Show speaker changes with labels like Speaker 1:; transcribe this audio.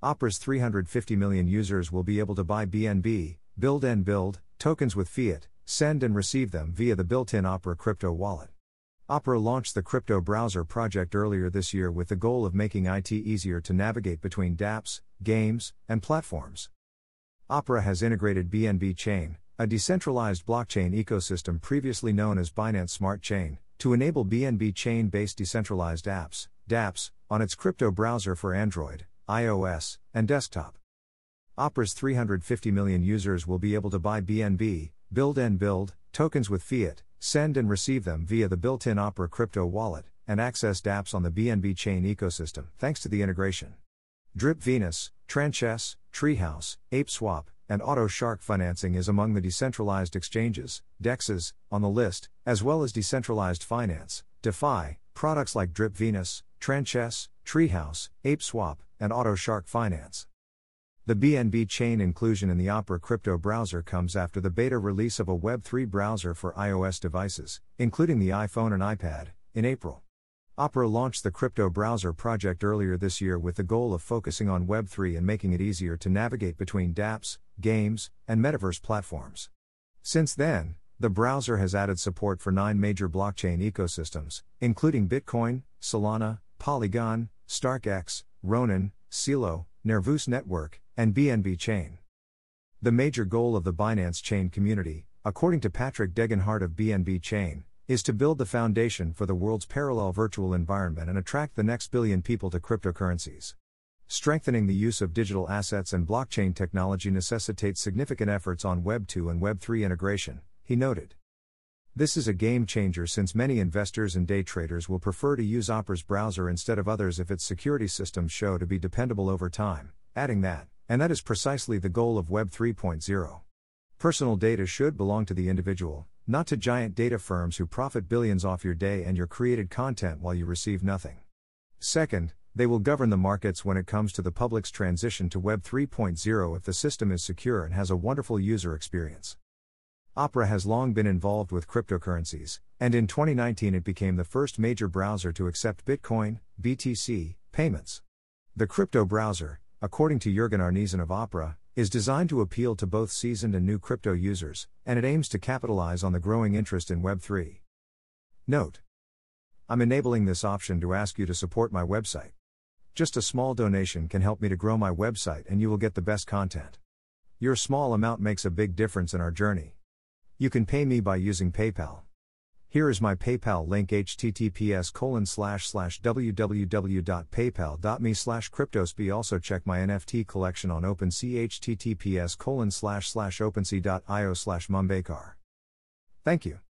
Speaker 1: Opera's 350 million users will be able to buy BNB, build and build, tokens with fiat, send and receive them via the built in Opera crypto wallet. Opera launched the crypto browser project earlier this year with the goal of making IT easier to navigate between dApps, games, and platforms. Opera has integrated BNB Chain, a decentralized blockchain ecosystem previously known as Binance Smart Chain, to enable BNB Chain based decentralized apps, dApps, on its crypto browser for Android, iOS, and desktop. Opera's 350 million users will be able to buy BNB, build and build, tokens with fiat, send and receive them via the built in Opera crypto wallet, and access dApps on the BNB chain ecosystem thanks to the integration. Drip Venus, Tranchess, Treehouse, ApeSwap, and AutoShark financing is among the decentralized exchanges, DEXs, on the list, as well as decentralized finance, DeFi, products like Drip Venus, Tranchess, Treehouse, ApeSwap, and AutoShark Finance. The BNB chain inclusion in the Opera crypto browser comes after the beta release of a Web3 browser for iOS devices, including the iPhone and iPad, in April. Opera launched the crypto browser project earlier this year with the goal of focusing on Web3 and making it easier to navigate between dApps, games, and metaverse platforms. Since then, the browser has added support for nine major blockchain ecosystems, including Bitcoin, Solana, Polygon, StarkEx, Ronin, Celo, Nervos Network, and BNB Chain. The major goal of the Binance Chain community, according to Patrick Degenhardt of BNB Chain, is to build the foundation for the world's parallel virtual environment and attract the next billion people to cryptocurrencies. Strengthening the use of digital assets and blockchain technology necessitates significant efforts on Web 2 and Web 3 integration, he noted. This is a game changer since many investors and day traders will prefer to use Opera's browser instead of others if its security systems show to be dependable over time, adding that, and that is precisely the goal of Web 3.0. Personal data should belong to the individual, not to giant data firms who profit billions off your day and your created content while you receive nothing. Second, they will govern the markets when it comes to the public's transition to Web 3.0 if the system is secure and has a wonderful user experience. Opera has long been involved with cryptocurrencies, and in 2019 it became the first major browser to accept Bitcoin, BTC, payments. The crypto browser, according to Jurgen Arnesen of Opera, is designed to appeal to both seasoned and new crypto users, and it aims to capitalize on the growing interest in Web3. Note I'm enabling this option to ask you to support my website. Just a small donation can help me to grow my website and you will get the best content. Your small amount makes a big difference in our journey. You can pay me by using PayPal. Here is my PayPal link https colon slash slash www.paypal.me slash cryptosby also check my NFT collection on OpenSea https colon slash slash opensea.io slash. Thank you.